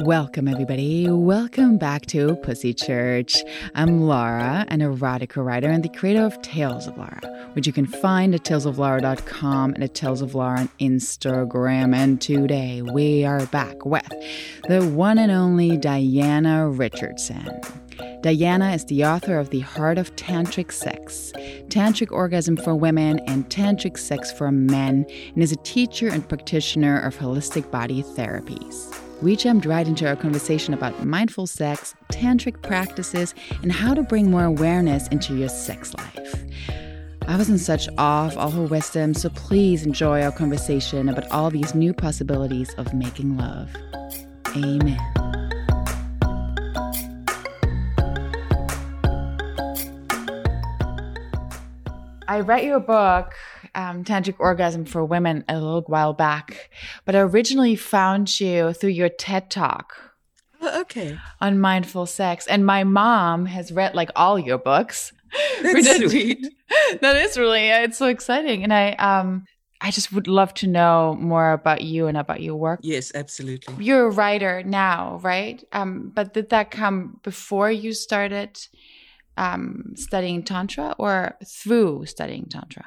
Welcome, everybody. Welcome back to Pussy Church. I'm Laura, an erotica writer and the creator of Tales of Laura, which you can find at talesoflaura.com and at Tales of Laura on Instagram. And today we are back with the one and only Diana Richardson. Diana is the author of The Heart of Tantric Sex, Tantric Orgasm for Women, and Tantric Sex for Men, and is a teacher and practitioner of holistic body therapies. We jumped right into our conversation about mindful sex, tantric practices, and how to bring more awareness into your sex life. I was in such awe of all her wisdom, so please enjoy our conversation about all these new possibilities of making love. Amen. I read your book um, Tantric Orgasm for Women a little while back, but I originally found you through your TED Talk. Oh, okay. On mindful sex. And my mom has read like all your books. That's sweet. that is really, it's so exciting. And I, um, I just would love to know more about you and about your work. Yes, absolutely. You're a writer now, right? Um, but did that come before you started um, studying Tantra or through studying Tantra?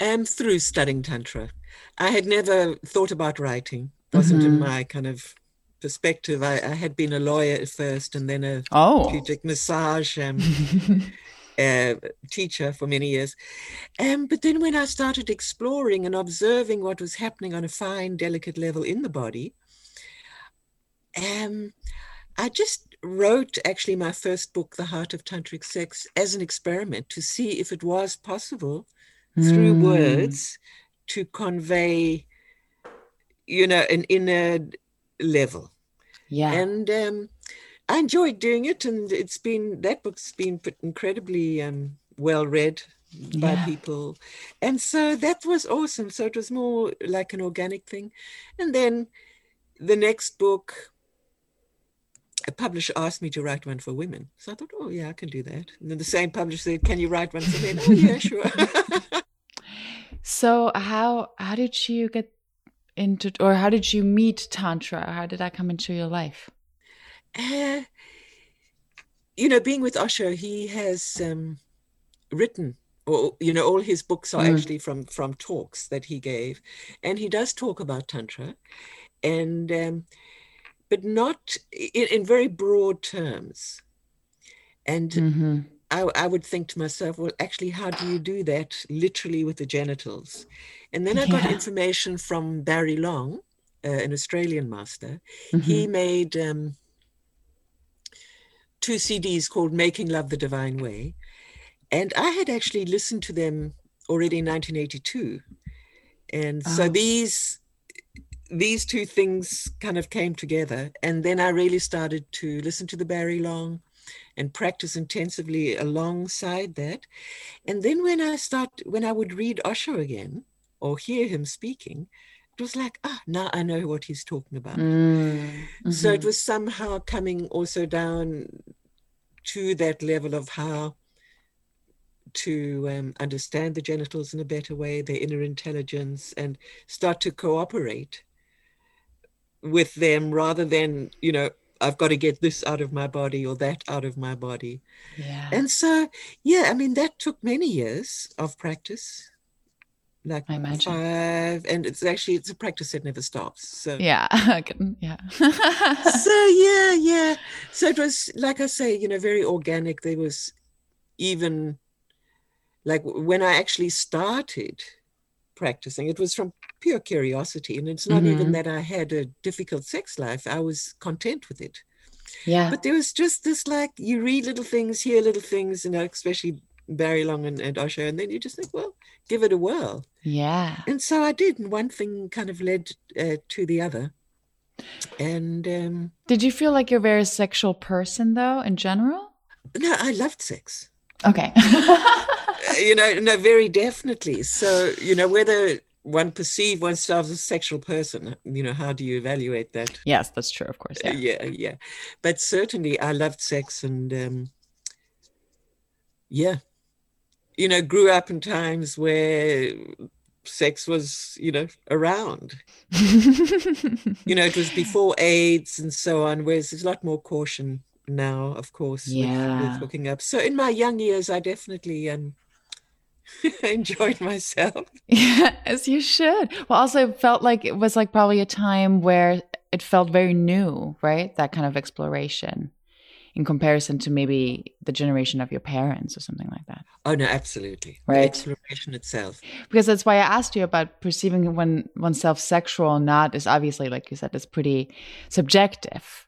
And through studying Tantra. I had never thought about writing, wasn't mm-hmm. in my kind of perspective. I, I, had been a lawyer at first and then a oh. therapeutic massage um, uh, teacher for many years. Um, but then when I started exploring and observing what was happening on a fine, delicate level in the body, um, I just wrote actually my first book, The Heart of Tantric Sex, as an experiment to see if it was possible through mm. words to convey, you know, an inner level. Yeah. And um, I enjoyed doing it, and it's been that book's been incredibly um, well read by yeah. people, and so that was awesome. So it was more like an organic thing, and then the next book a publisher asked me to write one for women. So I thought, oh, yeah, I can do that. And then the same publisher said, can you write one for men? oh, yeah, sure. so how how did you get into, or how did you meet Tantra? How did that come into your life? Uh, you know, being with Osho, he has um, written or you know all his books are mm. actually from from talks that he gave and he does talk about tantra and um, but not in, in very broad terms. And mm-hmm. I, I, would think to myself, well, actually, how do you do that literally with the genitals? And then I got information from Barry Long, uh, an Australian master. Mm-hmm. He made um, two CDs called Making Love the Divine Way. And I had actually listened to them already in 1982. And oh. so these these two things kind of came together. And then I really started to listen to the Barry Long and practice intensively alongside that. And then when I start, when I would read Osho again or hear him speaking, it was like, ah, now I know what he's talking about. Mm-hmm. So it was somehow coming also down to that level of how to um, understand the genitals in a better way, their inner intelligence, and start to cooperate with them rather than you know I've got to get this out of my body or that out of my body. Yeah. And so, yeah, I mean, that took many years of practice. Like I imagine. five, and it's actually it's a practice that never stops. So yeah, yeah. so yeah, yeah. So it was like I say, you know, very organic. There was even like when I actually started practicing, it was from pure curiosity. And it's not mm-hmm. even that I had a difficult sex life, I was content with it. Yeah. But there was just this like, you read little things, hear little things, you know, especially Barry Long and, and Osho, and then you just think, well, give it a whirl. Yeah. And so I did. And one thing kind of led uh, to the other. And um, did you feel like you're a very sexual person, though, in general? No, I loved sex. Okay. you know, no, very definitely. So, you know, whether one perceive oneself as a sexual person you know how do you evaluate that yes that's true of course yeah yeah, yeah. but certainly i loved sex and um yeah you know grew up in times where sex was, you know, around. you know, it was before AIDS and so on, whereas there's a lot more caution now, of course, yeah. with, with hooking up. So in my young years, I definitely um, enjoyed myself. Yeah, as you should. Well, also it felt like it was like probably a time where it felt very new, right? That kind of exploration in comparison to maybe the generation of your parents or something like that. Oh no, absolutely. Right. The exploration itself. Because that's why I asked you about perceiving one oneself sexual or not is obviously, like you said, is pretty subjective.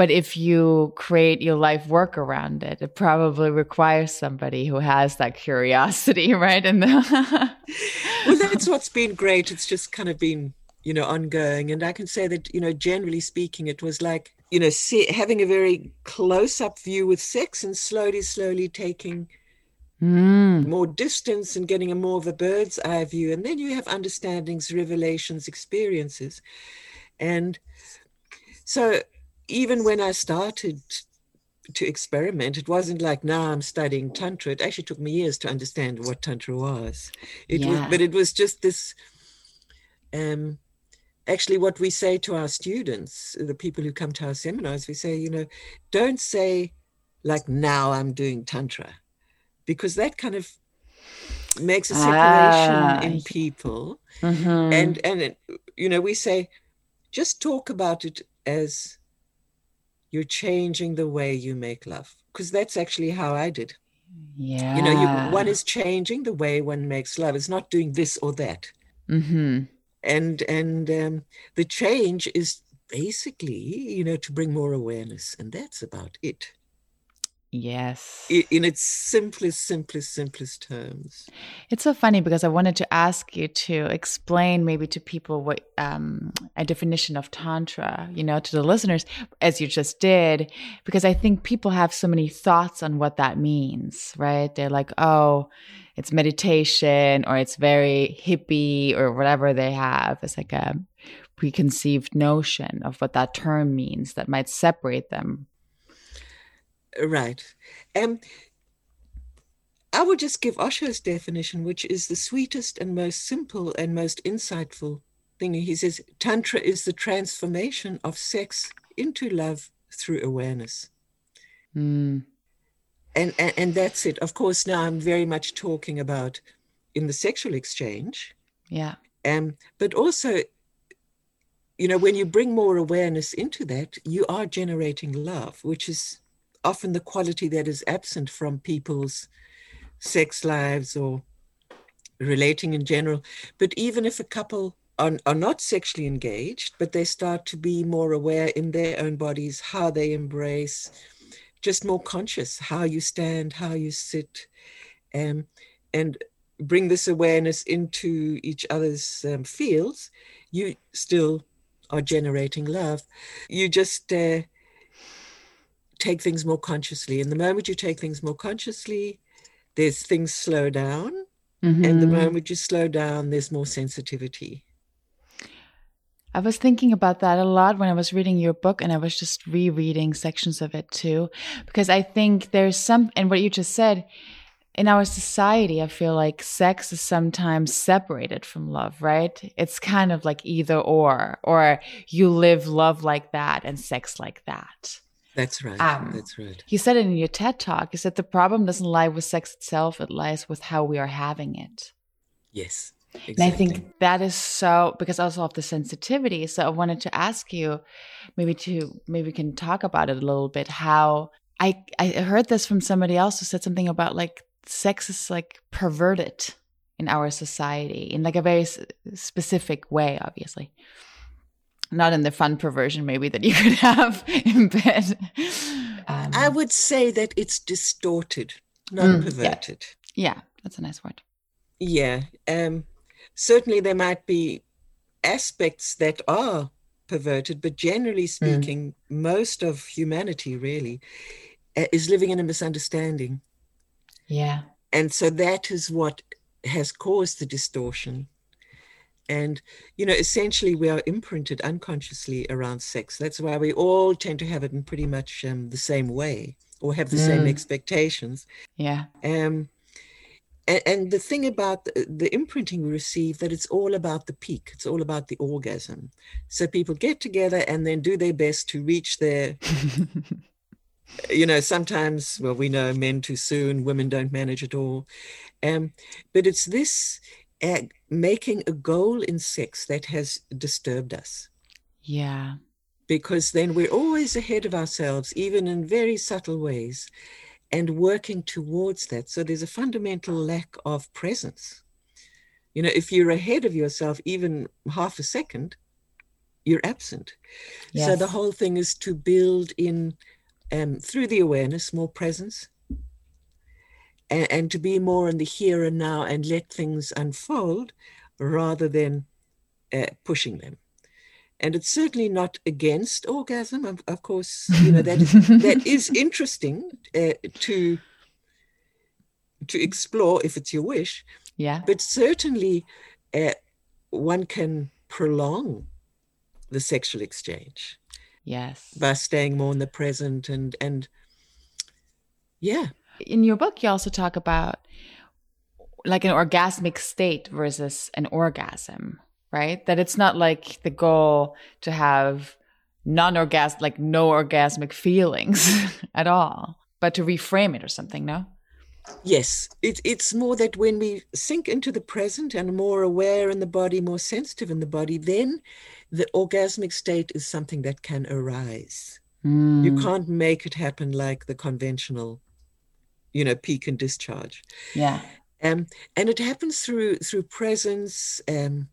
But if you create your life work around it, it probably requires somebody who has that curiosity, right? And well, that's what's been great. It's just kind of been, you know, ongoing. And I can say that, you know, generally speaking, it was like, you know, see, having a very close-up view with sex and slowly, slowly taking mm. more distance and getting a more of a bird's eye view. And then you have understandings, revelations, experiences. And so even when I started to experiment, it wasn't like now I'm studying tantra. It actually took me years to understand what tantra was. It Yeah. was, but it was just this. Um, actually, what we say to our students, the people who come to our seminars, we say, you know, don't say like now I'm doing tantra, because that kind of makes a separation Ah, in people Mhm. and and it- you know we say just talk about it as you're changing the way you make love because that's actually how i did. Yeah. you know you, one is changing the way one makes love it's not doing this or that. Hmm and and um, the change is basically you know to bring more awareness and that's about it Yes. In its simplest simplest simplest terms It's so funny because I wanted to ask you to explain maybe to people what um, a definition of tantra, you know, to the listeners, as you just did, because I think people have so many thoughts on what that means, right? They're like, oh, it's meditation or it's very hippie or whatever they have. It's like a preconceived notion of what that term means that might separate them. Right. Um, I would just give Osho's definition, which is the sweetest and most simple and most insightful thing. He says Tantra is the transformation of sex into love through awareness. Mm, And, and, and that's it. Of course, now I'm very much talking about in the sexual exchange, yeah. um, but also, you know, when you bring more awareness into that, you are generating love, which is often the quality that is absent from people's sex lives or relating in general. But even if a couple are, are not sexually engaged, but they start to be more aware in their own bodies, how they embrace, just more conscious, how you stand, how you sit, um, and bring this awareness into each other's um, fields, you still are generating love. You just uh, take things more consciously. And the moment you take things more consciously, there's things slow down. And the Mhm. moment you slow down, there's more sensitivity. I was thinking about that a lot when I was reading your book, and I was just rereading sections of it too, because I think there's some, and what you just said, in our society, I feel like sex is sometimes separated from love, right? It's kind of like either or, or you live love like that and sex like that. That's right. Um, That's right. You said it in your TED talk. You said the problem doesn't lie with sex itself, it lies with how we are having it. Yes. Exactly. And I think that is so because also of the sensitivity. So I wanted to ask you, maybe to maybe we can talk about it a little bit. How I I heard this from somebody else who said something about like sex is like perverted in our society in like a very s- specific way, obviously. Not in the fun perversion maybe that you could have in bed. Um, I would say that it's distorted, not Mm, perverted. yeah, that's a nice word. Yeah. Um, certainly, there might be aspects that are perverted, but generally speaking, most of humanity really uh, is living in a misunderstanding. Yeah. And so that is what has caused the distortion. And, you know, essentially we are imprinted unconsciously around sex. That's why we all tend to have it in pretty much um, the same way or have the same Mm. expectations. Yeah. Um, and, and the thing about the, the, imprinting we receive that it's all about the peak it's all about the orgasm so people get together and then do their best to reach their you know sometimes well we know men too soon women don't manage at all um, but it's this uh, making a goal in sex that has disturbed us yeah because then we're always ahead of ourselves even in very subtle ways and working towards that. So there's a fundamental lack of presence. You know, if you're ahead of yourself even half a second, you're absent. Yes. So the whole thing is to build in um, through the awareness more presence and, and to be more in the here and now and let things unfold rather than uh, pushing them and it's certainly not against orgasm. Of, of course, you know that is that is interesting uh, to to explore if it's your wish. Yeah. But certainly, uh, one can prolong the sexual exchange. Yes. By staying more in the present and and yeah. In your book, you also talk about like an orgasmic state versus an orgasm right? That it's not like the goal to have non-orgasmic, like no orgasmic feelings at all, but to reframe it or something, no? Yes, it, it's more that when we sink into the present and more aware in the body, more sensitive in the body, then the orgasmic state is something that can arise. Mm. You can't make it happen like the conventional, you know, peak and discharge. Yeah. Um, and it happens through through presence, um,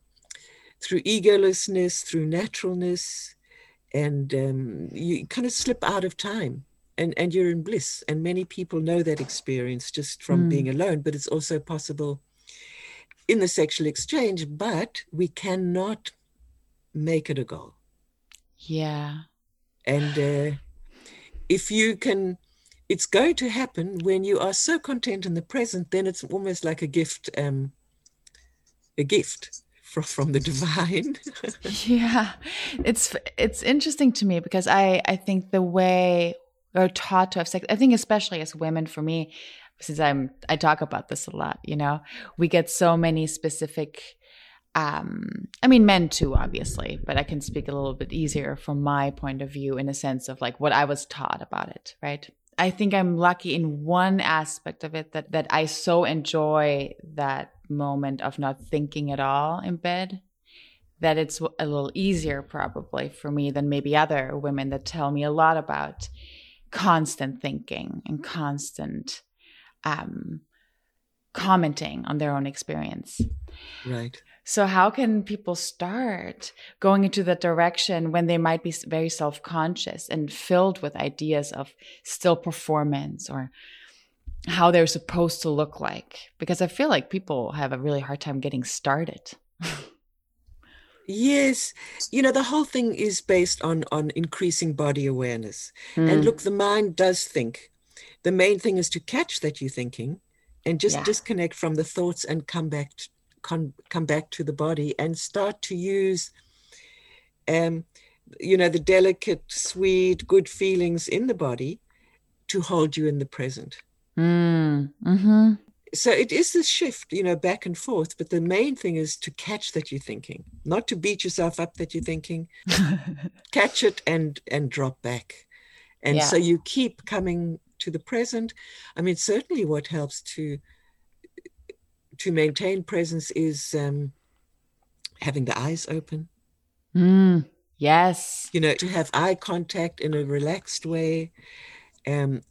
through egolessness, through naturalness, and um, you kind of slip out of time and, and you're in bliss. And many people know that experience just from mm. being alone, but it's also possible in the sexual exchange, but we cannot make it a goal. Yeah. And uh, if you can, it's going to happen when you are so content in the present, then it's almost like a gift, um, a gift from, from the divine. Yeah. It's it's interesting to me because i i think the way we're taught to have sex i think especially as women for me since i'm i talk about this a lot you know we get so many specific um i mean men too obviously but i can speak a little bit easier from my point of view in a sense of like what i was taught about it right I think I'm lucky in one aspect of it that that I so enjoy that moment of not thinking at all in bed that it's a little easier probably for me than maybe other women that tell me a lot about constant thinking and constant um, commenting on their own experience. Right. So, how can people start going into that direction when they might be very self conscious and filled with ideas of still performance or how they're supposed to look like? Because I feel like people have a really hard time getting started. Yes, you know the whole thing is based on on increasing body awareness. Mm. And hmm. look, the mind does think. The main thing is to catch that you're thinking, and just yeah. disconnect from the thoughts and come back come, come back to the body and start to use um, you know the delicate sweet good feelings in the body to hold you in the present. Mm, mm-hmm. so it is this shift you know back and forth but the main thing is to catch that you're thinking not to beat yourself up that you're thinking. Catch it and and drop back. And yeah. so you keep coming to the present. I mean certainly what helps to to maintain presence is um, having the eyes open. Mm, yes. You know, to have eye contact in a relaxed way. Um,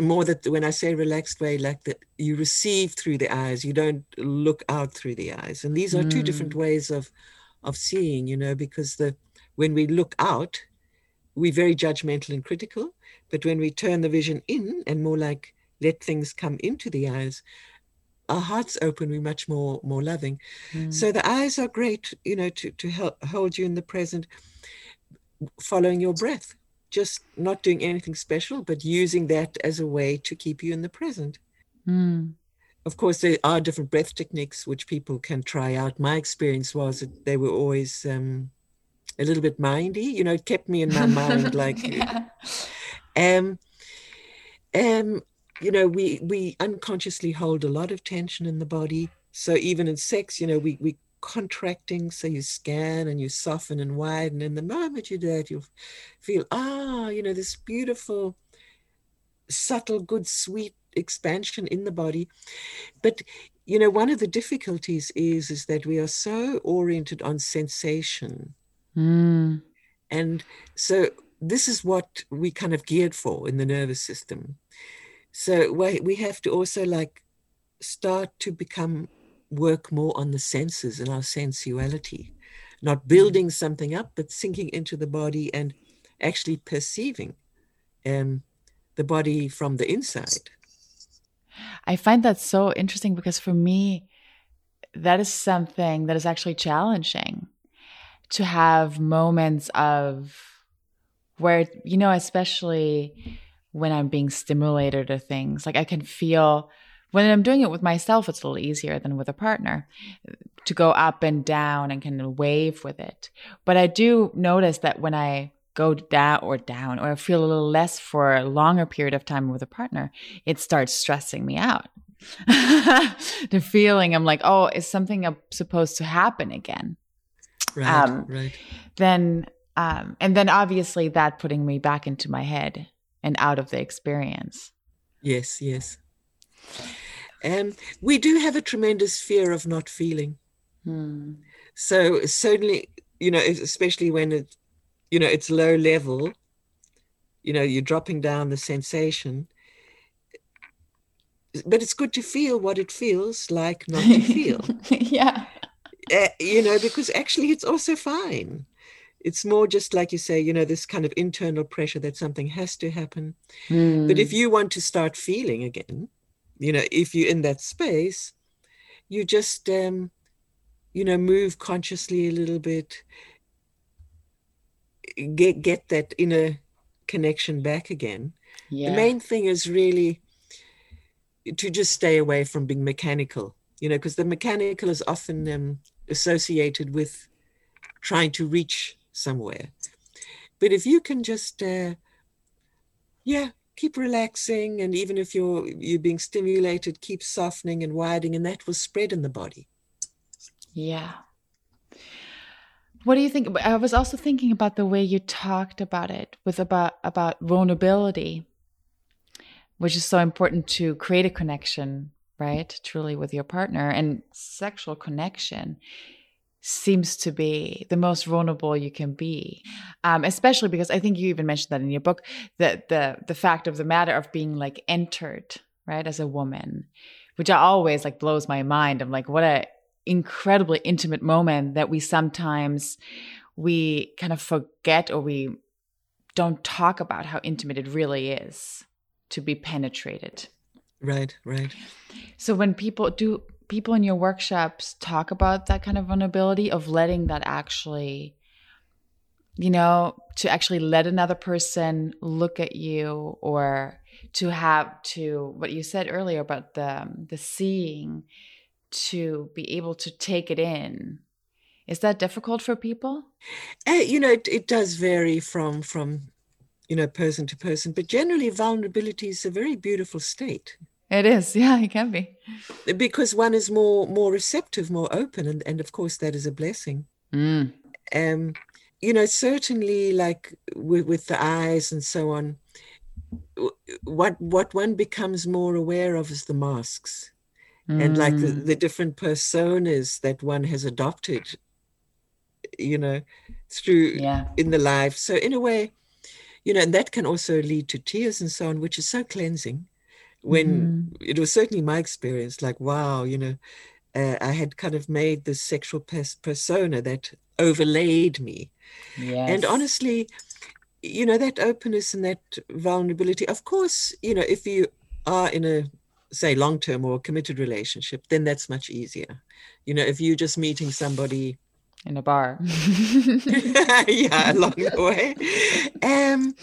more that when I say relaxed way, like that you receive through the eyes, you don't look out through the eyes. And these are mm. two different ways of of seeing, you know, because the when we look out, we're very judgmental and critical. But when we turn the vision in and more like let things come into the eyes, our hearts open, we're much more more loving. Mm. So the eyes are great, you know, to to help hold you in the present, following your breath, just not doing anything special, but using that as a way to keep you in the present. Mm. Of course, there are different breath techniques which people can try out. My experience was that they were always um, a little bit mindy. You know, it kept me in my mind like. yeah. Um, um, you know, we we unconsciously hold a lot of tension in the body. So even in sex, you know, we we contracting. So you scan and you soften and widen. And the moment you do that, you'll feel, ah, you know, this beautiful, subtle, good, sweet expansion in the body. But you know, one of the difficulties is is that we are so oriented on sensation. Mm. And so this is what we kind of geared for in the nervous system. So we have to also like start to become work more on the senses and our sensuality, not mm. building something up, but sinking into the body and actually perceiving um, the body from the inside. I find that so interesting because for me, that is something that is actually challenging to have moments of where, you know, especially when I'm being stimulated or things, like I can feel when I'm doing it with myself, it's a little easier than with a partner to go up and down and kind of wave with it. But I do notice that when I go down or down or feel a little less for a longer period of time with a partner, it starts stressing me out. the feeling I'm like, oh, is something supposed to happen again? Right, um, right. Then, um, and then obviously that putting me back into my head and out of the experience. Yes, yes. Um, we do have a tremendous fear of not feeling. Hmm. So certainly, you know, especially when it, you know, it's low level, you know, you're dropping down the sensation. But it's good to feel what it feels like not to feel. yeah. Uh, you know, because actually it's also fine. It's more just like you say, you know, this kind of internal pressure that something has to happen. Mm. But if you want to start feeling again, you know if you're in that space you just um you know move consciously a little bit get get that inner connection back again yeah. the main thing is really to just stay away from being mechanical you know because the mechanical is often um, associated with trying to reach somewhere. But if you can just uh, yeah keep relaxing and even if you're you're being stimulated keep softening and widening and that will spread in the body. Yeah. What do you think i was also thinking about the way you talked about it with about about vulnerability which is so important to create a connection right truly with your partner and sexual connection seems to be the most vulnerable you can be. Um, especially because i think you even mentioned that in your book that the the fact of the matter of being like entered right as a woman which I always like blows my mind. I'm like what a incredibly intimate moment that we sometimes we kind of forget or we don't talk about how intimate it really is to be penetrated. Right right. So when people do people in your workshops talk about that kind of vulnerability of letting that actually you know to actually let another person look at you or to have to what you said earlier about the the seeing to be able to take it in. Is that difficult for people? Uh, you know it, it does vary from from you know person to person but generally vulnerability is a very beautiful state it is, yeah, it can be. Because one is more more receptive, more open, and, and of course that is a blessing. Mm. Um, you know, certainly like with, with the eyes and so on, what what one becomes more aware of is the masks. Mm. And like the, mm. the different personas that one has adopted, you know, through yeah. in the life. So in a way, you know, and that can also lead to tears and so on, which is so cleansing when mm. it was certainly my experience like wow you know uh, i had kind of made this sexual pers- persona that overlaid me. Yes. and honestly you know that openness and that vulnerability of course you know if you are in a say long term or committed relationship then that's much easier. You know if you're just meeting somebody in a bar. Yeah along the way. Um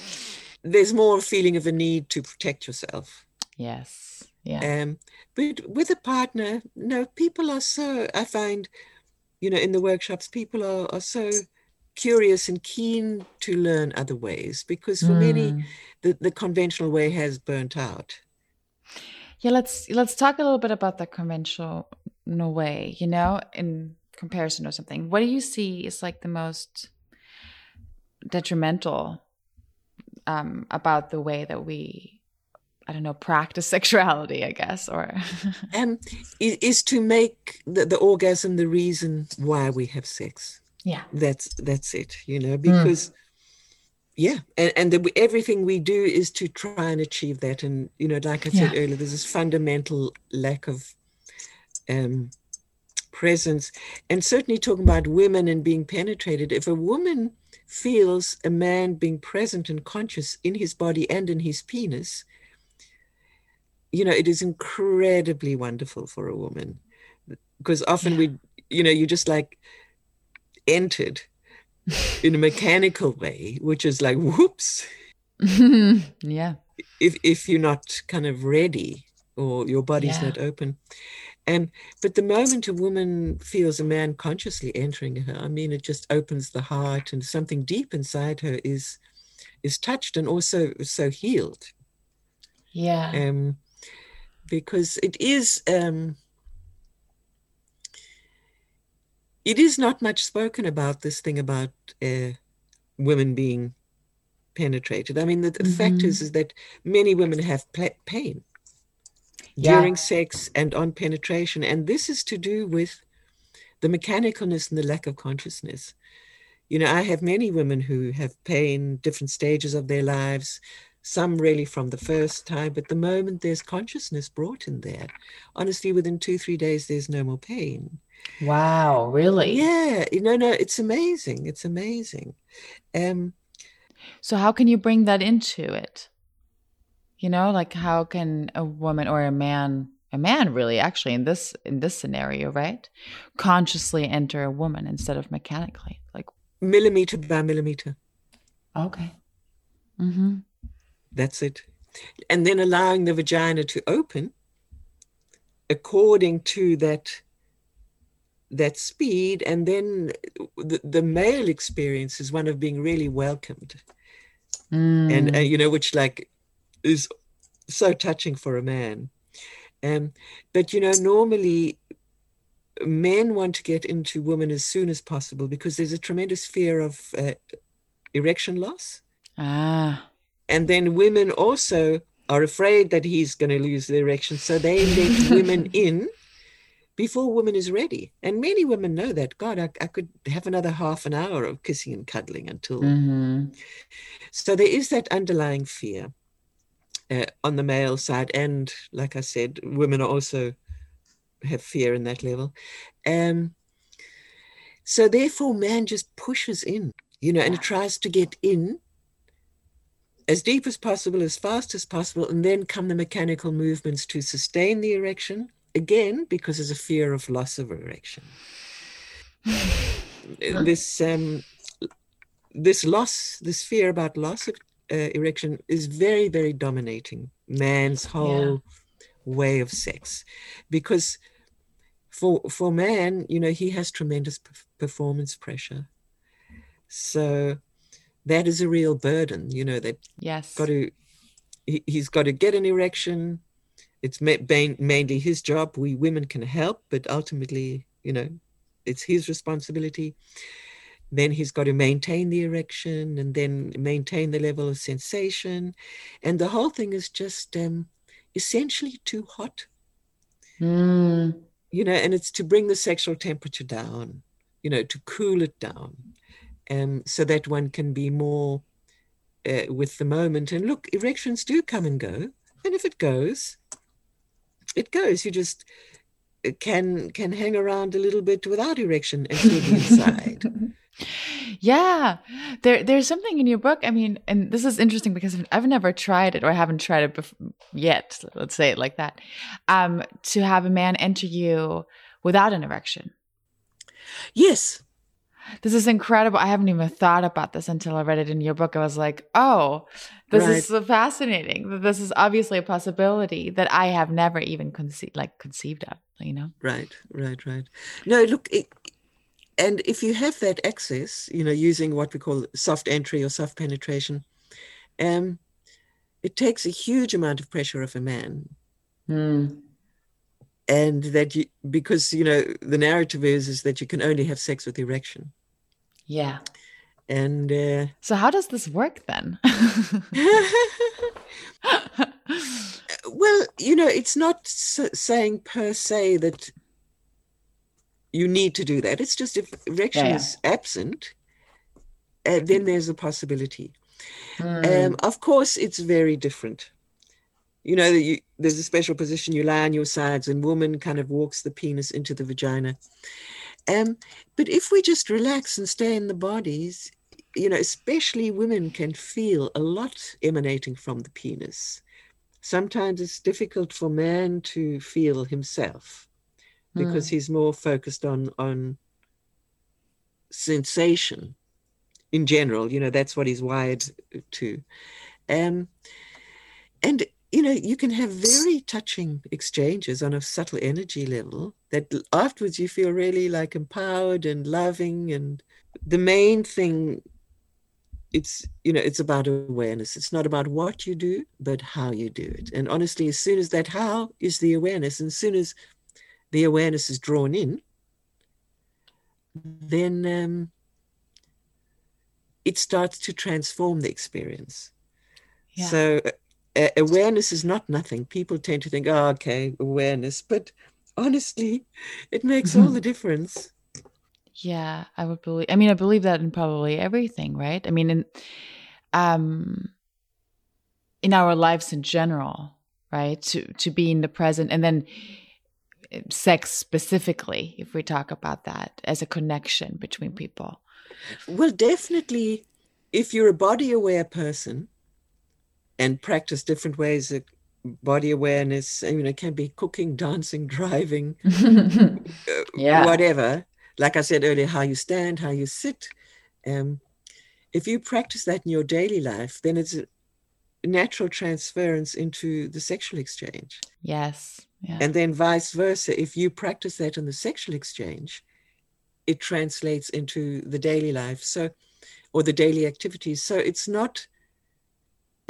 there's more feeling of a need to protect yourself Yes. Yeah. Um, but with a partner, no, people are so, I find, you know, in the workshops, people are, are so curious and keen to learn other ways because for mm. many, the, the conventional way has burnt out. Yeah, let's let's talk a little bit about the conventional way, you know, in comparison or something. What do you see is like the most detrimental um, about the way that we I don't know, practice sexuality, I guess, or um, is to make the, the, orgasm the reason why we have sex. Yeah, that's that's it. You know, because mm. yeah, and and the, everything we do is to try and achieve that. And you know, like I said yeah. earlier, there's this fundamental lack of um, presence, and certainly talking about women and being penetrated. If a woman feels a man being present and conscious in his body and in his penis you know, it is incredibly wonderful for a woman because often yeah. we, you know, you just like entered in a mechanical way, which is like, whoops. yeah. If, if you're not kind of ready or your body's yeah. not open. And but the moment a woman feels a man consciously entering her, I mean, it just opens the heart and something deep inside her is is touched and also so healed. Yeah. Um, because it is um, it is not much spoken about this thing about uh, women being penetrated. I mean, the, the mm-hmm. fact is is that many women have pain yeah. during sex and on penetration, and this is to do with the mechanicalness and the lack of consciousness. You know, I have many women who have pain, different stages of their lives, some really from the first time, but the moment there's consciousness brought in there, honestly, within two, three days, there's no more pain. Wow, really? Yeah, no, no, it's amazing. It's amazing. Um, so, how can you bring that into it? You know, like how can a woman or a man, a man really actually in this in this scenario, right, consciously enter a woman instead of mechanically, like millimeter by millimeter. Okay. Mm-hmm. That's it. And then allowing the vagina to open according to that that speed. And then the, the male experience is one of being really welcomed. Mm. and uh, you know which like is so touching for a man. Um, but you know normally men want to get into women as soon as possible because there's a tremendous fear of uh, erection loss. Ah and then women also are afraid that he's going to lose the erection. So they let women in before woman is ready. And many women know that. God, I, I could have another half an hour of kissing and cuddling until. Mm-hmm. So there is that underlying fear uh, on the male side. And like I said, women also have fear in that level. Um, so therefore, man just pushes in, you know, and tries to get in as deep as possible, as fast as possible, and then come the mechanical movements to sustain the erection, again, because there's a fear of loss of erection. this um, this loss, this fear about loss of uh, erection is very, very dominating man's whole yeah. way of sex, because for for man, you know, he has tremendous performance pressure. So that is a real burden you know that yes. got to he, has got to get an erection. It's mainly his job. We women can help but ultimately you know it's his responsibility. Then he's got to maintain the erection and then maintain the level of sensation. And the whole thing is just um, essentially too hot. Mm. you know and it's to bring the sexual temperature down you know to cool it down um, so that one can be more uh, with the moment. And look, erections do come and go, and if it goes, it goes. You just uh, can can hang around a little bit without erection and still be inside. yeah there there's something in your book i mean and this is interesting because i've never tried it or i haven't tried it bef- yet let's say it like that um to have a man enter you without an erection yes this is incredible. I haven't even thought about this until I read it in your book. I was like, oh, this right. is so fascinating. This is obviously a possibility that I have never even conceived, like conceived of. You know? Right, right, right. No, look, it, and if you have that access, you know, using what we call soft entry or soft penetration, um, it takes a huge amount of pressure off a man Mm. And that you, because, you know, the narrative is, is that you can only have sex with erection. Yeah. And uh, so, how does this work then? well, you know, it's not saying per se that you need to do that. It's just if erection yeah, yeah. is absent, uh, then there's a possibility. Mm. Um, of course, it's very different. You know, you, there's a special position you lie on your sides, and woman kind of walks the penis into the vagina. Um, but if we just relax and stay in the bodies, you know, especially women can feel a lot emanating from the penis. Sometimes it's difficult for man to feel himself because mm. he's more focused on on sensation in general you know that's what he's wired to um, and you know you can have very touching exchanges on a subtle energy level that afterwards you feel really like empowered and loving and the main thing it's you know it's about awareness it's not about what you do but how you do it and honestly as soon as that how is the awareness and as soon as the awareness is drawn in, then um, it starts to transform the experience. Yeah. So uh, awareness is not nothing. People tend to think, oh, okay, awareness, but honestly, it makes all the difference. Yeah, I would believe. I mean, I believe that in probably everything, right? I mean, in um, in our lives in general, right? To to be in the present, and then sex specifically, if we talk about that as a connection between people? Well, definitely, if you're a body aware person and practice different ways of body awareness, you know, it can be cooking, dancing, driving, yeah. whatever. Like I said earlier, how you stand, how you sit. Um, if you practice that in your daily life, then it's a natural transference into the sexual exchange. Yes. Yeah. And then vice versa. If you practice that in the sexual exchange, it translates into the daily life. So, or the daily activities. So it's not,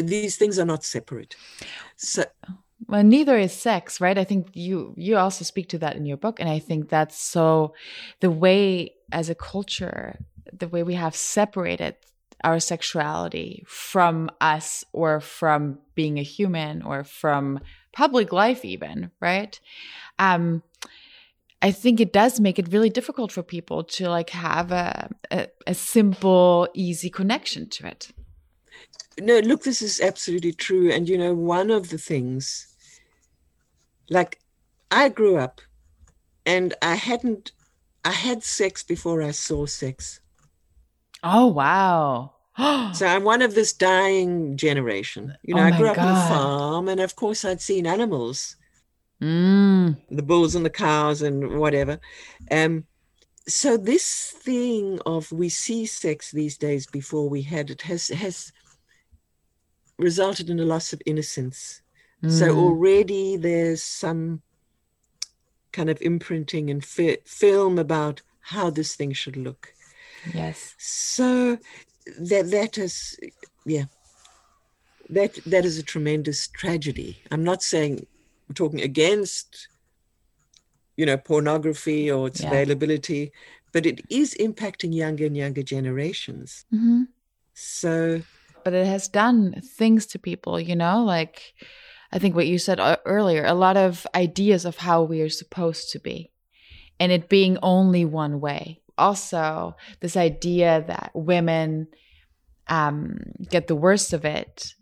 these things are not separate. So, well, neither is sex, right? I think you you also speak to that in your book, and I think that's so the way as a culture, the way we have separated our sexuality from us or from being a human or from public life even right um i think it does make it really difficult for people to like have a, a, a simple easy connection to it no look this is absolutely true and you know one of the things like i grew up and i hadn't i had sex before i saw sex oh wow so I'm one of this dying generation. You know, oh I grew up God. on a farm, and of course, I'd seen animals, mm. the bulls and the cows and whatever. Um, so this thing of we see sex these days before we had it has has resulted in a loss of innocence. Mm. So already there's some kind of imprinting and fi- film about how this thing should look. Yes. So that that is yeah that that is a tremendous tragedy i'm not saying i'm talking against you know pornography or its yeah. availability but it is impacting younger and younger generations mm-hmm. so but it has done things to people you know like i think what you said earlier a lot of ideas of how we are supposed to be and it being only one way also this idea that women um, get the worst of it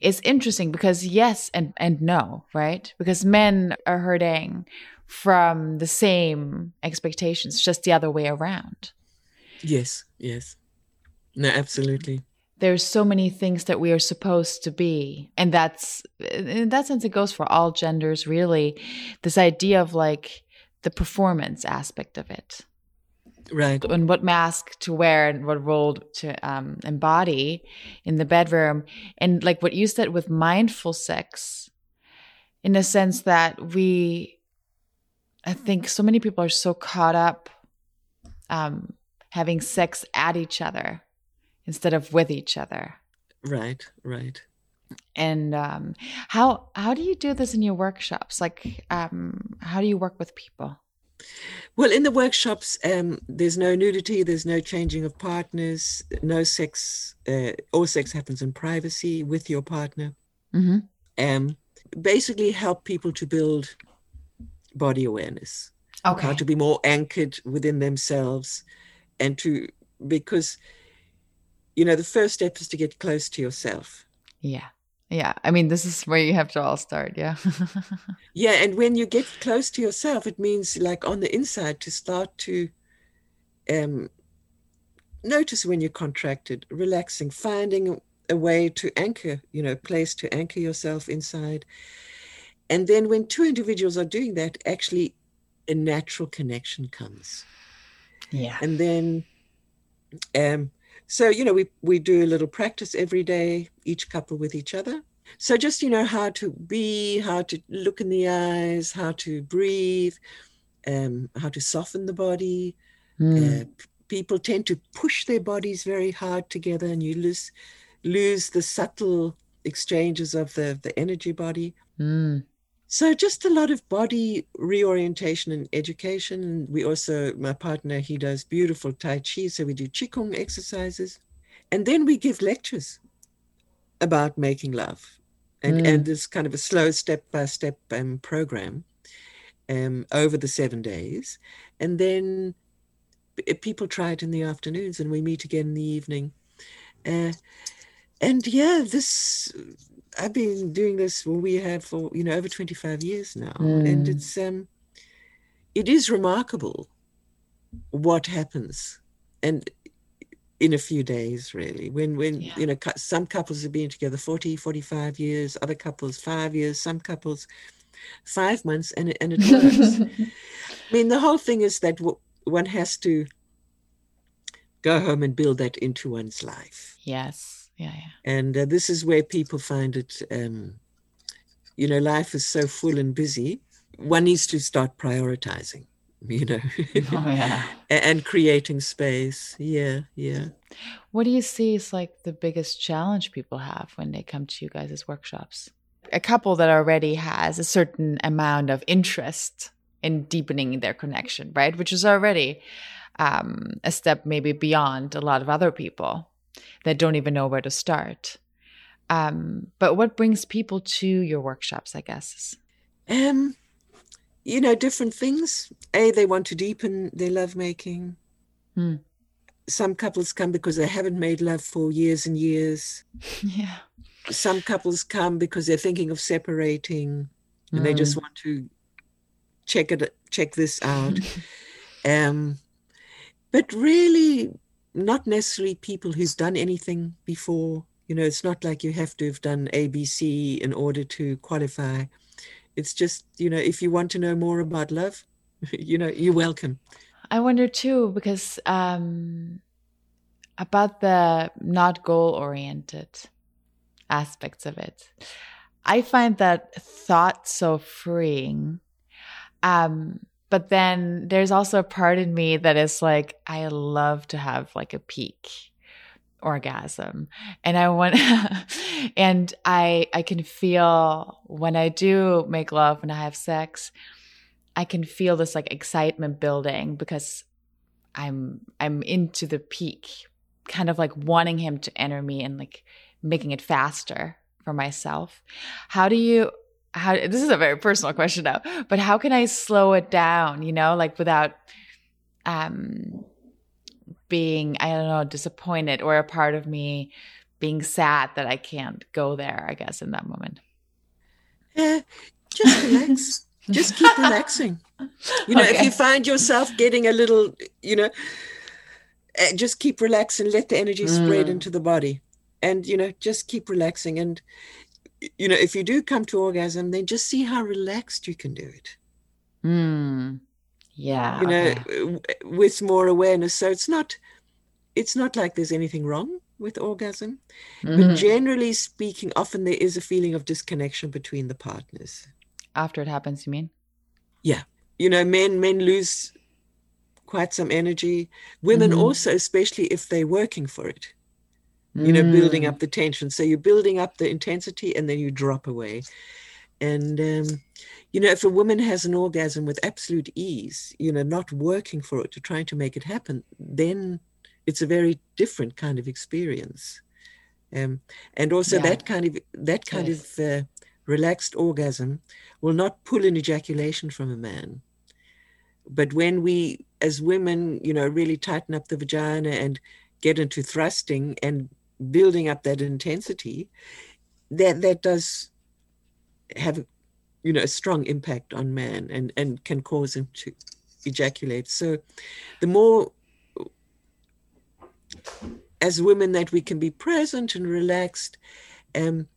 is interesting because yes and and no, right? Because men are hurting from the same expectations, just the other way around. Yes, yes. No, absolutely. There's so many things that we are supposed to be. And that's in that sense it goes for all genders really. This idea of like the performance aspect of it right and what mask to wear and what role to um, embody in the bedroom and like what you said with mindful sex in the sense that we i think so many people are so caught up um, having sex at each other instead of with each other right right And um, how how do you do this in your workshops? Like, um, how do you work with people? Well, in the workshops, um, there's no nudity, there's no changing of partners, no sex. Uh, all sex happens in privacy with your partner. Mm-hmm. Um, basically, help people to build body awareness. Okay. How to be more anchored within themselves, and to because you know the first step is to get close to yourself. Yeah. Yeah, I mean, this is where you have to all start. Yeah. yeah, and when you get close to yourself, it means like on the inside to start to um, notice when you're contracted, relaxing, finding a way to anchor, you know, place to anchor yourself inside. And then when two individuals are doing that, actually a natural connection comes. Yeah. And then um, so, you know, we, we do a little practice every day, each couple with each other. So, just, you know, how to be, how to look in the eyes, how to breathe, um, how to soften the body. Mm. Uh, people tend to push their bodies very hard together, and you lose, lose the subtle exchanges of the, the energy body. Mm. So just a lot of body reorientation and education. And we also, my partner, he does beautiful Tai Chi. So we do Qigong exercises. And then we give lectures about making love. And, mm. and this kind of a slow step by step um, program um, over the seven days. And then people try it in the afternoons and we meet again in the evening. Uh, and yeah, this I've been doing this. Well, we have for you know over twenty five years now, mm. and it's um, it is remarkable what happens, and in a few days really when when yeah. you know some couples have been together 40 45 years other couples five years some couples five months and, and it works i mean the whole thing is that one has to go home and build that into one's life yes yeah, yeah. And uh, this is where people find it. Um, you know, life is so full and busy. One needs to start prioritizing. You know, oh, yeah. and creating space. Yeah, yeah. What do you see is like the biggest challenge people have when they come to you guys' workshops? A couple that already has a certain amount of interest in deepening their connection, right? Which is already um, a step maybe beyond a lot of other people that don't even know where to start. Um, but what brings people to your workshops, I guess? Um, you know, different things. A, they want to deepen their lovemaking. Hmm. Some couples come because they haven't made love for years and years. Yeah. Some couples come because they're thinking of separating and mm. they just hmm. want to check it check this out. um, but really not necessarily people who've done anything before. You know, it's not like you have to have done ABC in order to qualify. It's just, you know, if you want to know more about love, you know, you're welcome. I wonder too, because um, about the not goal oriented aspects of it, I find that thought so freeing. Um, but then there's also a part in me that is like i love to have like a peak orgasm. And i want and i i can feel when i do make love when i have sex i can feel this like excitement building because i'm i'm into the peak kind of like wanting him to enter me and like making it faster for myself. How do you how this is a very personal question now, but how can I slow it down, you know, like without um being, I don't know, disappointed or a part of me being sad that I can't go there, I guess, in that moment. Yeah, just relax. just keep relaxing. You know, okay. if you find yourself getting a little, you know, eh, just keep relaxing, let the energy spread mm. into the body. And, you know, just keep relaxing. And you know, if you do come to orgasm, then just see how relaxed you can do it. Mm. Yeah. You know, okay. with more awareness. So it's not it's not like there's anything wrong with orgasm. Mm-hmm. But generally speaking, often there is a feeling of disconnection between the partners. After it happens, you mean? Yeah. You know, men men lose quite some energy. Women mm-hmm. also, especially if they're working for it. You know, building up the tension. So you're building up the intensity and then you drop away. And, um, you know, if a woman has an orgasm with absolute ease, you know, not working for it, to trying to make it happen, then it's a very different kind of experience. Um, and also yeah. that kind of that kind yes. of uh, relaxed orgasm will not pull an ejaculation from a man. But when we, as women, you know, really tighten up the vagina and get into thrusting and building up that intensity, that that does have, you know, a strong impact on man and and can cause him to ejaculate. So, the more as women that we can be present and relaxed, um,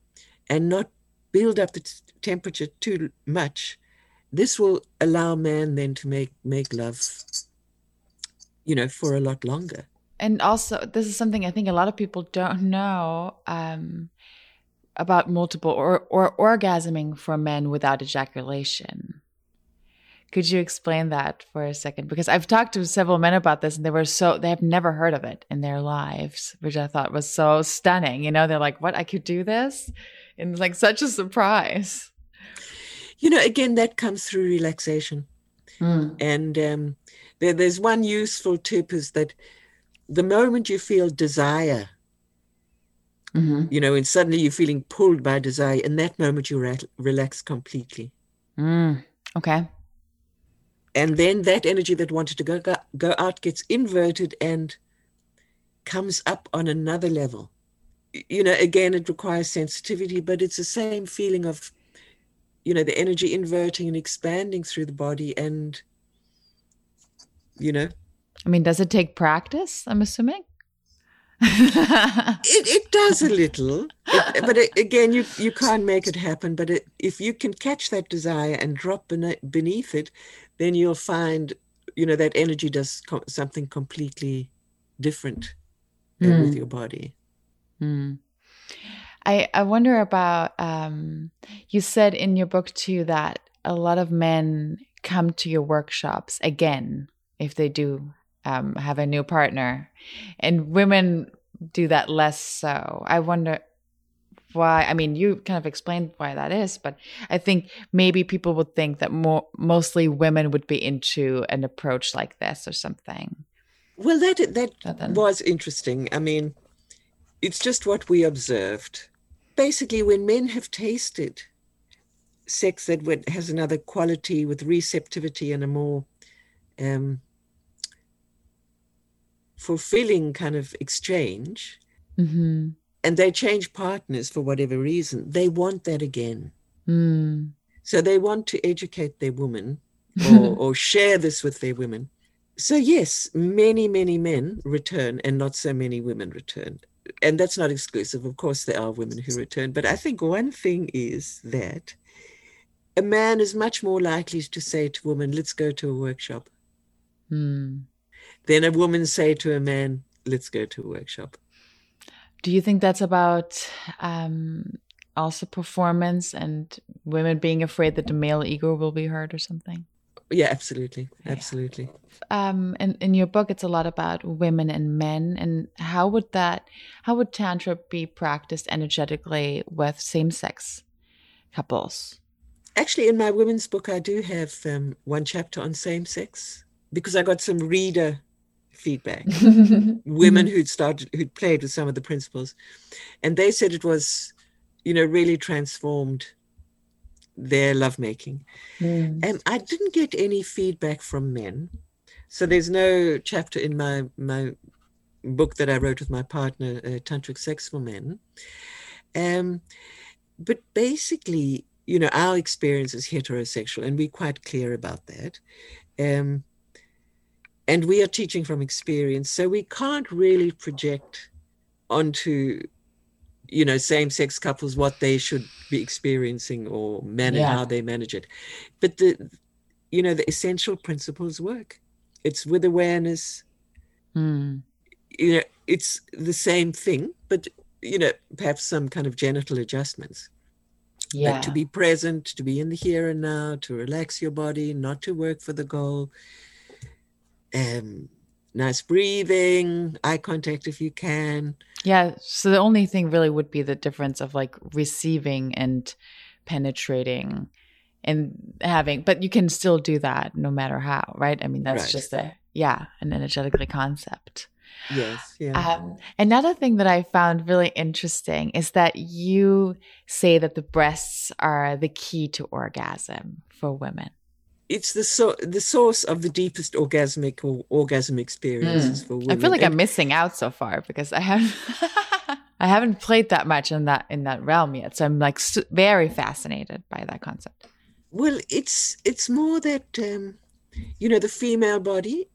and not build up the t- temperature too much, this will allow man then to make make love, you know, for a lot longer. And also, this is something I think a lot of people don't know um, about multiple or, or orgasming for men without ejaculation. Could you explain that for a second? Because I've talked to several men about this and they were so, they have never heard of it in their lives, which I thought was so stunning. You know, they're like, what? I could do this? And like such a surprise. You know, again, that comes through relaxation. Mm. And um, there, there's one useful tip is that the moment you feel desire, mm-hmm. you know, and suddenly you're feeling pulled by desire, in that moment you re- relax completely. Mm. Okay and then that energy that wanted to go, go, go out gets inverted and comes up on another level you know again it requires sensitivity but it's the same feeling of you know the energy inverting and expanding through the body and you know i mean does it take practice i'm assuming it, it does a little it, but it, again you you can't make it happen but it, if you can catch that desire and drop beneath it then you'll find, you know, that energy does co- something completely different mm. with your body. Mm. I, I wonder about, um, you said in your book too that a lot of men come to your workshops again if they do um, have a new partner, and women do that less so. I wonder why i mean you kind of explained why that is but i think maybe people would think that more mostly women would be into an approach like this or something. Well that that was interesting. I mean it's just what we observed. Basically when men have tasted sex that has another quality with receptivity and a more um, fulfilling kind of exchange mm-hmm and they change partners for whatever reason, they want that again. Mm. So they want to educate their women or, or share this with their women. So, yes, many, many men return and not so many women return. And that's not exclusive. Of course, there are women who return. But I think one thing is that a man is much more likely to say to a woman, let's go to a workshop, mm. Than a woman say to a man, let's go to a workshop. Do you think that's about um, also performance and women being afraid that the male ego will be hurt or something? Yeah, absolutely, absolutely. Um, in in your book, it's a lot about women and men, and how would that, how would tantra be practiced energetically with same sex couples? Actually, in my women's book, I do have um, one chapter on same sex because I got some reader feedback. Women who'd started, who'd played with some of the principles, and they said it was, you know, really transformed their lovemaking. Mm. And I didn't get any feedback from men, so there's no chapter in my my book that I wrote with my partner, uh, Tantric Sex for Men. Um, but basically, you know, our experience is heterosexual, and we're quite clear about that. Um, and we are teaching from experience so we can't really project onto you know same-sex couples what they should be experiencing or manage yeah. how they manage it. But the you know the essential principles work. It's with awareness. Mm. you know it's the same thing but you know perhaps some kind of genital adjustments. Yeah like to be present to be in the here and now to relax your body not to work for the goal um, nice breathing, eye contact if you can. Yeah. So the only thing really would be the difference of like receiving and penetrating and having, but you can still do that no matter how, right? I mean, that's Right. just a, yeah, an energetically concept. Yes, yeah. Um, another thing that I found really interesting is that you say that the breasts are the key to orgasm for women. It's the so the source of the deepest orgasmic or orgasm experiences for women. I feel like And- I'm missing out so far because I haven't I haven't played that much in that in that realm yet. So I'm like very fascinated by that concept. Well, it's it's more that um, you know the female body.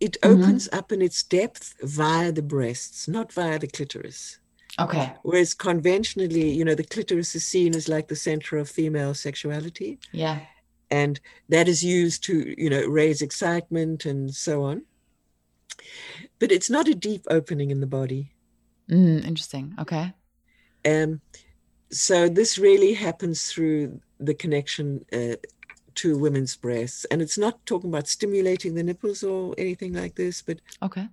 It Mhm. opens up in its depth via the breasts, not via the clitoris. Okay. Whereas conventionally, you know, the clitoris is seen as like the center of female sexuality, Yeah. And that is used to, you know, raise excitement and so on. But it's not a deep opening in the body. Mm, interesting. Okay. Um, so this really happens through the connection uh, to women's breasts, and it's not talking about stimulating the nipples or anything like this, but Okay.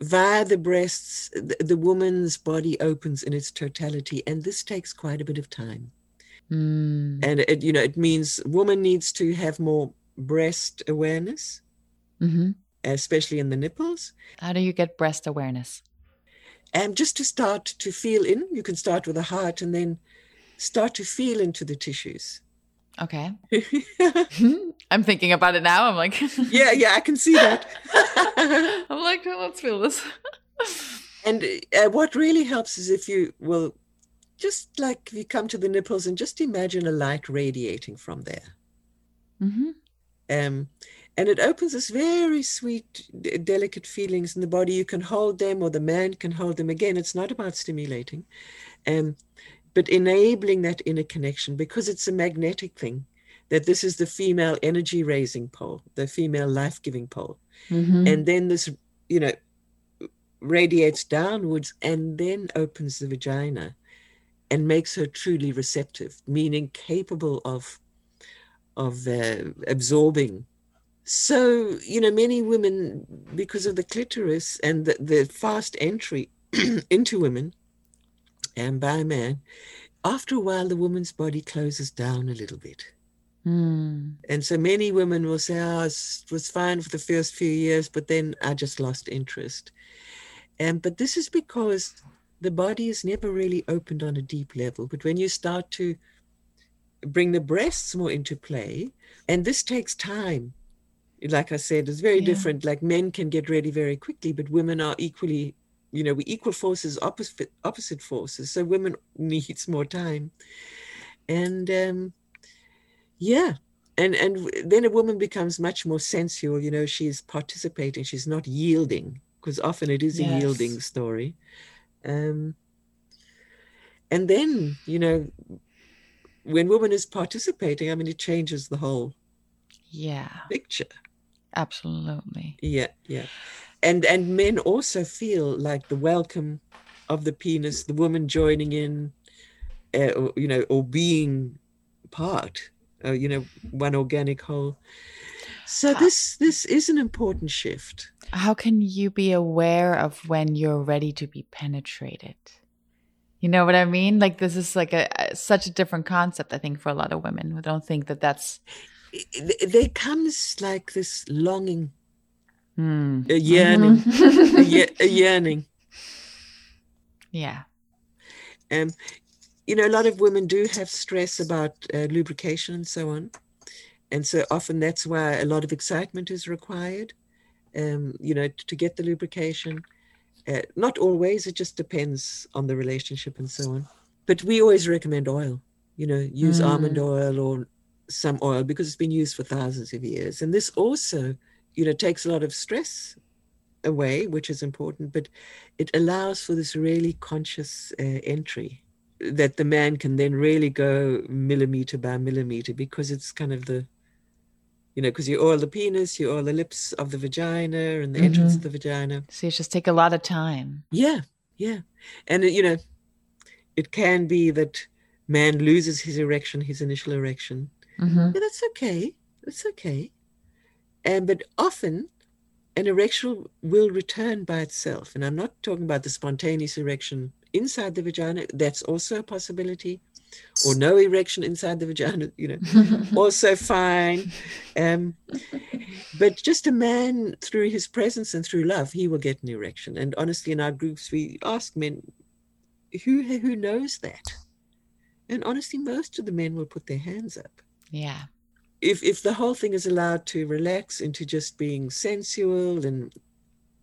via the breasts, the, the woman's body opens in its totality, and this takes quite a bit of time. Mm. And it, you know, it means woman needs to have more breast awareness, hmm especially in the nipples. How do you get breast awareness? And just to start to feel in, you can start with the heart and then start to feel into the tissues. Okay. I'm thinking about it now. I'm like, yeah, yeah, I can see that. I'm like, let's feel this. and uh, what really helps is if you will just like you come to the nipples and just imagine a light radiating from there. hmm Um, and it opens this very sweet, d- delicate feelings in the body. You can hold them, or the man can hold them. Again, it's not about stimulating, um, but enabling that inner connection because it's a magnetic thing. That this is the female energy raising pole, the female life giving pole. hmm and then this you know radiates downwards and then opens the vagina and makes her truly receptive meaning capable of of uh, absorbing so you know many women because of the clitoris and the, the fast entry into women and by man after a while the woman's body closes down a little bit Mm. and so many women will say, oh, it was fine for the first few years, but then I just lost interest. And but this is because the body is never really opened on a deep level. But when you start to bring the breasts more into play, and this takes time. Like I said, it's very Yeah. different. Like men can get ready very quickly, but women are equally, you know, we equal forces, opposite opposite forces. So women needs more time. And um yeah and and then a woman becomes much more sensual you know she's participating she's not yielding because often it is a yielding story um and then you know when woman is participating i mean it changes the whole Yeah, picture. Absolutely. yeah yeah. And and men also feel like the welcome of the penis the woman joining in uh, or, you know or being part uh, you know one organic whole. So this this is an important shift How can you be aware of when you're ready to be penetrated? You know what I mean? Like this is like a, a such a different concept. I think for a lot of women who don't think that that's there comes like this longing hmm. a yearning Mhm. a, ye- a yearning yeah. Um, you know, a lot of women do have stress about uh, lubrication and so on. And so often that's why a lot of excitement is required, um, you know, to get the lubrication. Uh, not always, it just depends on the relationship and so on. But we always recommend oil, you know, use almond Mm. oil or some oil because it's been used for thousands of years. And this also, you know, takes a lot of stress away, which is important, but it allows for this really conscious uh, entry that the man can then really go millimeter by millimeter because it's kind of the you know because you oil the penis you oil the lips of the vagina and the entrance of the vagina. So you just take a lot of time. yeah yeah. And you know it can be that man loses his erection his initial erection. Hmm yeah, that's okay. That's okay. And but often an erection will return by itself. And I'm not talking about the spontaneous erection inside the vagina, that's also a possibility. Or no erection inside the vagina, you know, also fine. Um, but just a man through his presence and through love, he will get an erection. And honestly, in our groups, we ask men, who who knows that? And honestly, most of the men will put their hands up. Yeah. If if the whole thing is allowed to relax into just being sensual and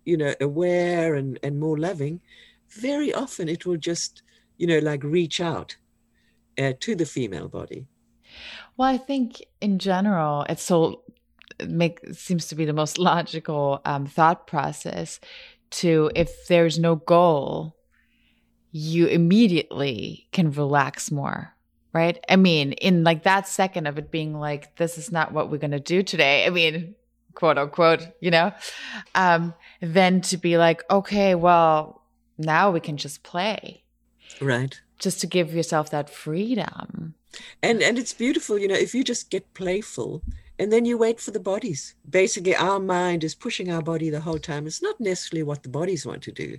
you know aware and and more loving, very often it will just you know like reach out uh, to the female body. Well, I think in general, it's so it make seems to be the most logical um, thought process to if there's no goal you immediately can relax more right? I mean in like that second of it being like this is not what we're going to do today i mean quote unquote you know? Um then to be like okay well now we can just play. Right just to give yourself that freedom. And and it's beautiful you know if you just get playful and then you wait for the bodies. Basically our mind is pushing our body the whole time. It's not necessarily what the bodies want to do.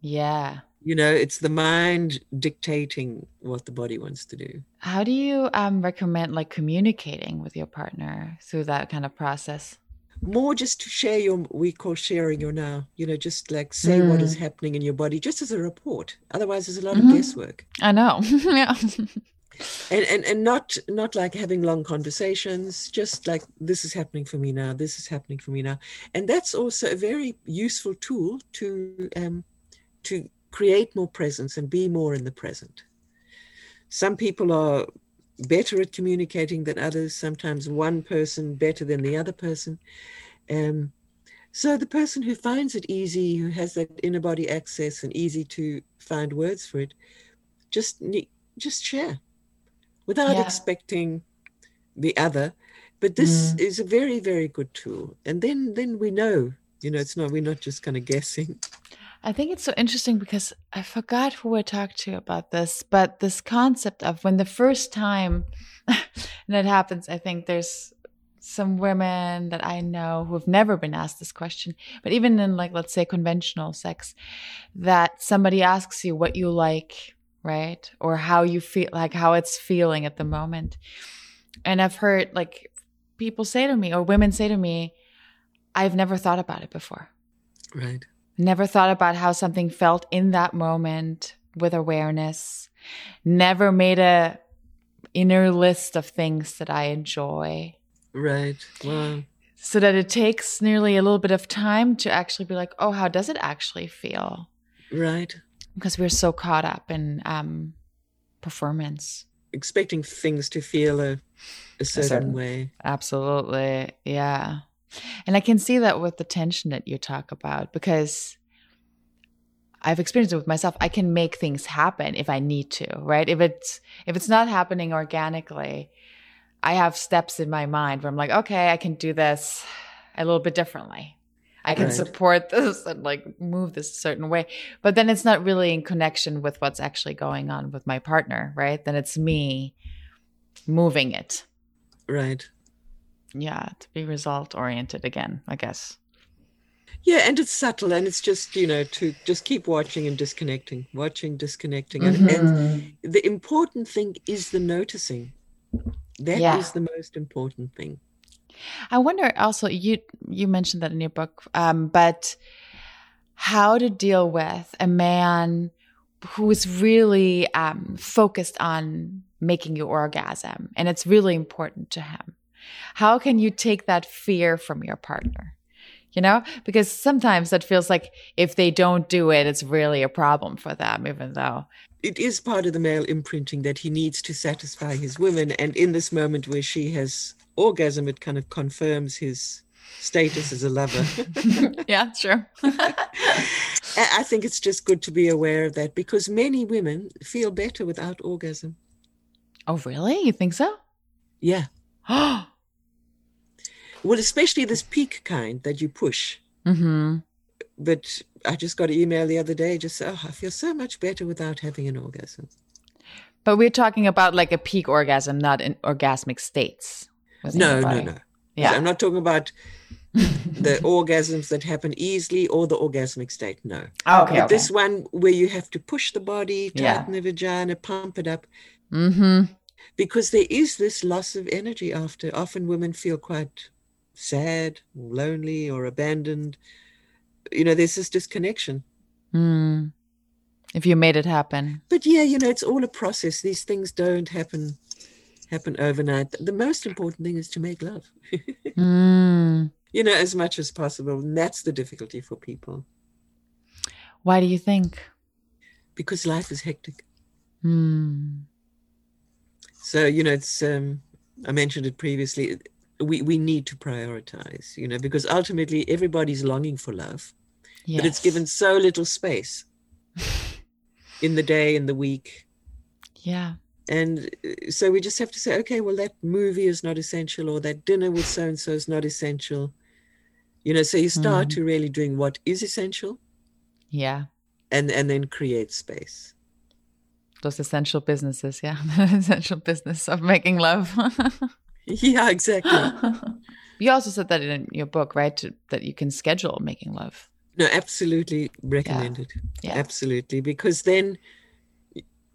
Yeah. You know it's the mind dictating what the body wants to do. How do you um, recommend like communicating with your partner through that kind of process more just to share your we call sharing your now you know just like say mm. what is mm. happening in your body just as a report otherwise there's a lot mm-hmm. of guesswork i know yeah and, and and not not like having long conversations just like this is happening for me now this is happening for me now and that's also a very useful tool to um to create more presence and be more in the present. Some people are better at communicating than others, sometimes one person better than the other person. Um, so the person who finds it easy, who has that inner body access and easy to find words for it, just just share without yeah. expecting the other. But this mm. is a very, very good tool. And then then we know, you know, it's not we're not just kind of guessing. I think it's so interesting because I forgot who I talked to about this, but this concept of when the first time that happens, I think there's some women that I know who have never been asked this question, but even in like, let's say conventional sex, that somebody asks you what you like, right? Or how you feel, like how it's feeling at the moment. And I've heard like people say to me, or women say to me, I've never thought about it before. Right. Never thought about how something felt in that moment with awareness. Never made a inner list of things that I enjoy. Right. Wow. So that it takes nearly a little bit of time to actually be like, oh, how does it actually feel? Right. Because we're so caught up in um, performance. Expecting things to feel a, a certain, a certain way. Absolutely. Yeah. And I can see that with the tension that you talk about because I've experienced it with myself. I can make things happen if I need to, right? If it's if it's not happening organically, I have steps in my mind where I'm like, okay, I can do this a little bit differently. I can right. support this and like move this a certain way. But then it's not really in connection with what's actually going on with my partner, right? Then it's me moving it. Right yeah to be result oriented again i guess yeah and it's subtle and it's just you know to just keep watching and disconnecting watching disconnecting mm-hmm. and, and, mm-hmm. the important thing is the noticing That yeah. is the most important thing i wonder also you you mentioned that in your book um, but how to deal with a man who is really um, focused on making you orgasm and it's really important to him how can you take that fear from your partner? You know, because sometimes that feels like if they don't do it, it's really a problem for them, even though it is part of the male imprinting that he needs to satisfy his women. And in this moment where she has orgasm, it kind of confirms his status as a lover. yeah, sure. I think it's just good to be aware of that because many women feel better without orgasm. Oh, really? You think so? Yeah. well, especially this peak kind that you push. Mm-hmm. But I just got an email the other day, just oh, I feel so much better without having an orgasm. But we're talking about like a peak orgasm, not in orgasmic states. No, no, no. Yeah, I'm not talking about the orgasms that happen easily or the orgasmic state. No. Oh, okay, But okay. this one where you have to push the body, Yeah. tighten the vagina, pump it up, mm-hmm. Because there is this loss of energy after. Often women feel quite sad, lonely, or abandoned. You know, there's this disconnection. Mm. If you made it happen. But yeah, you know, it's all a process. These things don't happen happen overnight. The most important thing is to make love. Mm. you know, as much as possible. And that's the difficulty for people Why do you think? because life is hectic. Mm. So, you know, it's um I mentioned it previously. We we need to prioritize, you know, because ultimately everybody's longing for love, but it's given so little space in the day, in the week. Yeah. And uh, so we just have to say, okay, well, that movie is not essential, or that dinner with so and so is not essential. You know, so you start Mhm. to really doing what is essential Yeah. and and then create space. Those essential businesses. Yeah. The essential business of making love. Yeah, exactly. you also said that in your book, right? To, that you can schedule making love. No, absolutely recommended. Yeah. Absolutely, because then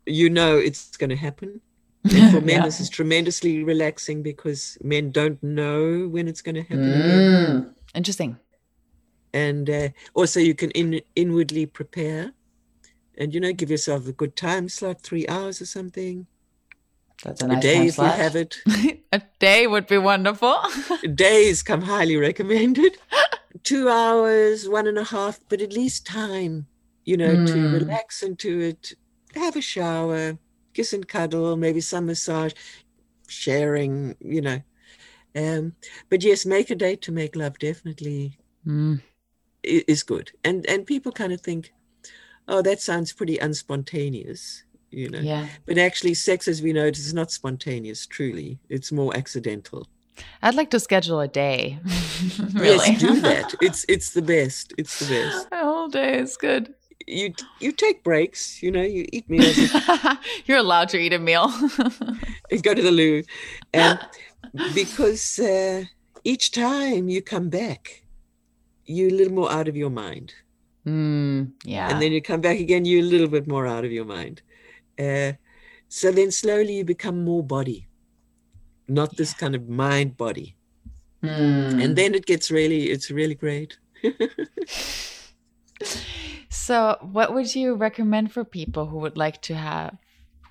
you know it's going to happen. And for men, Yeah. this is tremendously relaxing because men don't know when it's going to happen. Mm. Interesting. And uh, also, you can in, inwardly prepare and, you know, give yourself a good time slot, three hours or something. That's a A day if slot. you have it. a day would be wonderful. Days come highly recommended. Two hours, one and a half, but at least time, you know, to Mm. relax into it, have a shower, kiss and cuddle, maybe some massage, sharing, you know. Um, but yes, make a date to make love definitely Mm. is good. And and people kind of think, oh, that sounds pretty unspontaneous, you know. Yeah. But actually, sex, as we know, it is not spontaneous. Truly, it's more accidental. I'd like to schedule a day. really. Yes, do that. It's it's the best. It's the best. a whole day is good. You you take breaks. You know, you eat meals, You're allowed to eat a meal. you go to the loo, and because uh, each time you come back, you're a little more out of your mind, mm, yeah. and then you come back again, you're a little bit more out of your mind. Uh, so then slowly you become more body, not this kind of mind body, Mm. and then it gets really it's really great. So, what would you recommend for people who would like to have,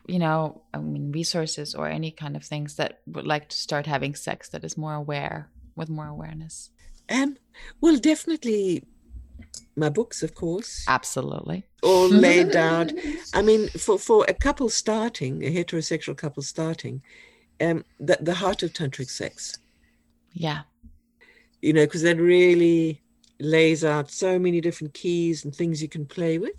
you know, I mean, resources or any kind of things that would like to start having sex that is more aware, with more awareness? Um, well, definitely my books, of course. Absolutely. all laid out. I mean, for, for a couple starting, a heterosexual couple starting, um, the, the heart of tantric sex, Yeah. you know, because that really lays out so many different keys and things you can play with.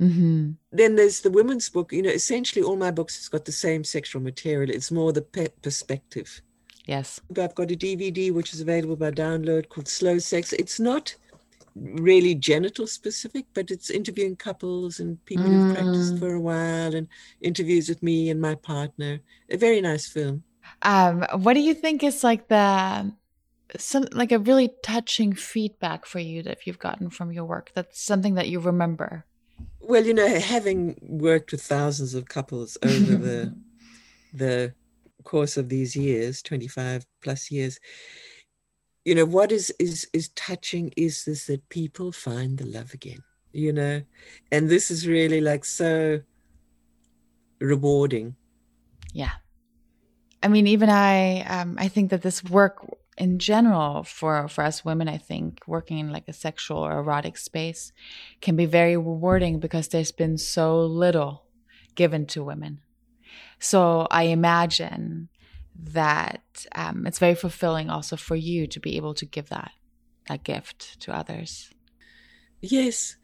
Mm-hmm. Then there's the women's book. You know, essentially all my books has got the same sexual material. It's more the pe- perspective. Yes. I've got a DVD which is available by download called Slow Sex. It's not really genital specific, but it's interviewing couples and people who've practiced Mm. for a while and interviews with me and my partner. A very nice film. Um, what do you think is like the some like a really touching feedback for you that you've gotten from your work? That's something that you remember. Well, you know, having worked with thousands of couples over the the course of these years, 25 plus years, you know, what is is is touching is this that people find the love again, you know, and this is really like so rewarding. Yeah. I mean, even I, um, I think that this work in general for for us women, I think working in like a sexual or erotic space can be very rewarding because there's been so little given to women. So I imagine that um, it's very fulfilling also for you to be able to give that that gift to others. Yes.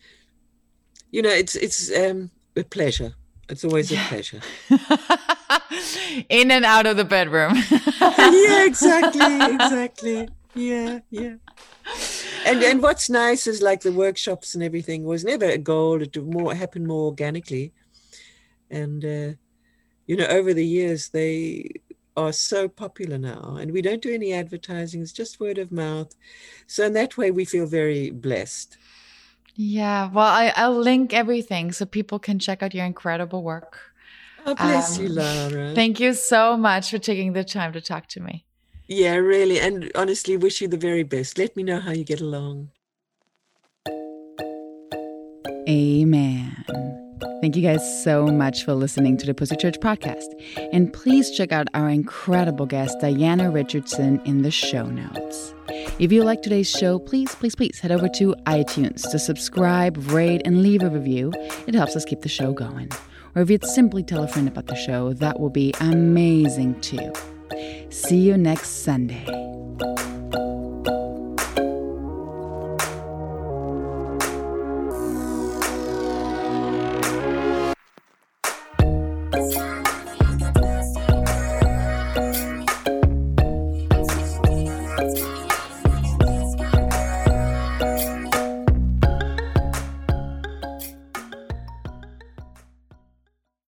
You know, it's it's um a pleasure. It's always a pleasure. in and out of the bedroom. yeah, exactly, exactly. Yeah, yeah. And and what's nice is like the workshops and everything was never a goal. It more happened more organically, and uh, you know over the years they are so popular now, and we don't do any advertising, it's just word of mouth. So, in that way, we feel very blessed. Yeah, well, I, I'll link everything so people can check out your incredible work. Oh, bless um, you, Laura. Thank you so much for taking the time to talk to me. Yeah, really. And honestly, wish you the very best. Let me know how you get along. Amen. Thank you guys so much for listening to the Pussy Church podcast. And please check out our incredible guest, Diana Richardson, in the show notes. If you like today's show, please, please, please head over to iTunes to subscribe, rate, and leave a review. It helps us keep the show going. Or if you'd simply tell a friend about the show, that will be amazing too. See you next Sunday.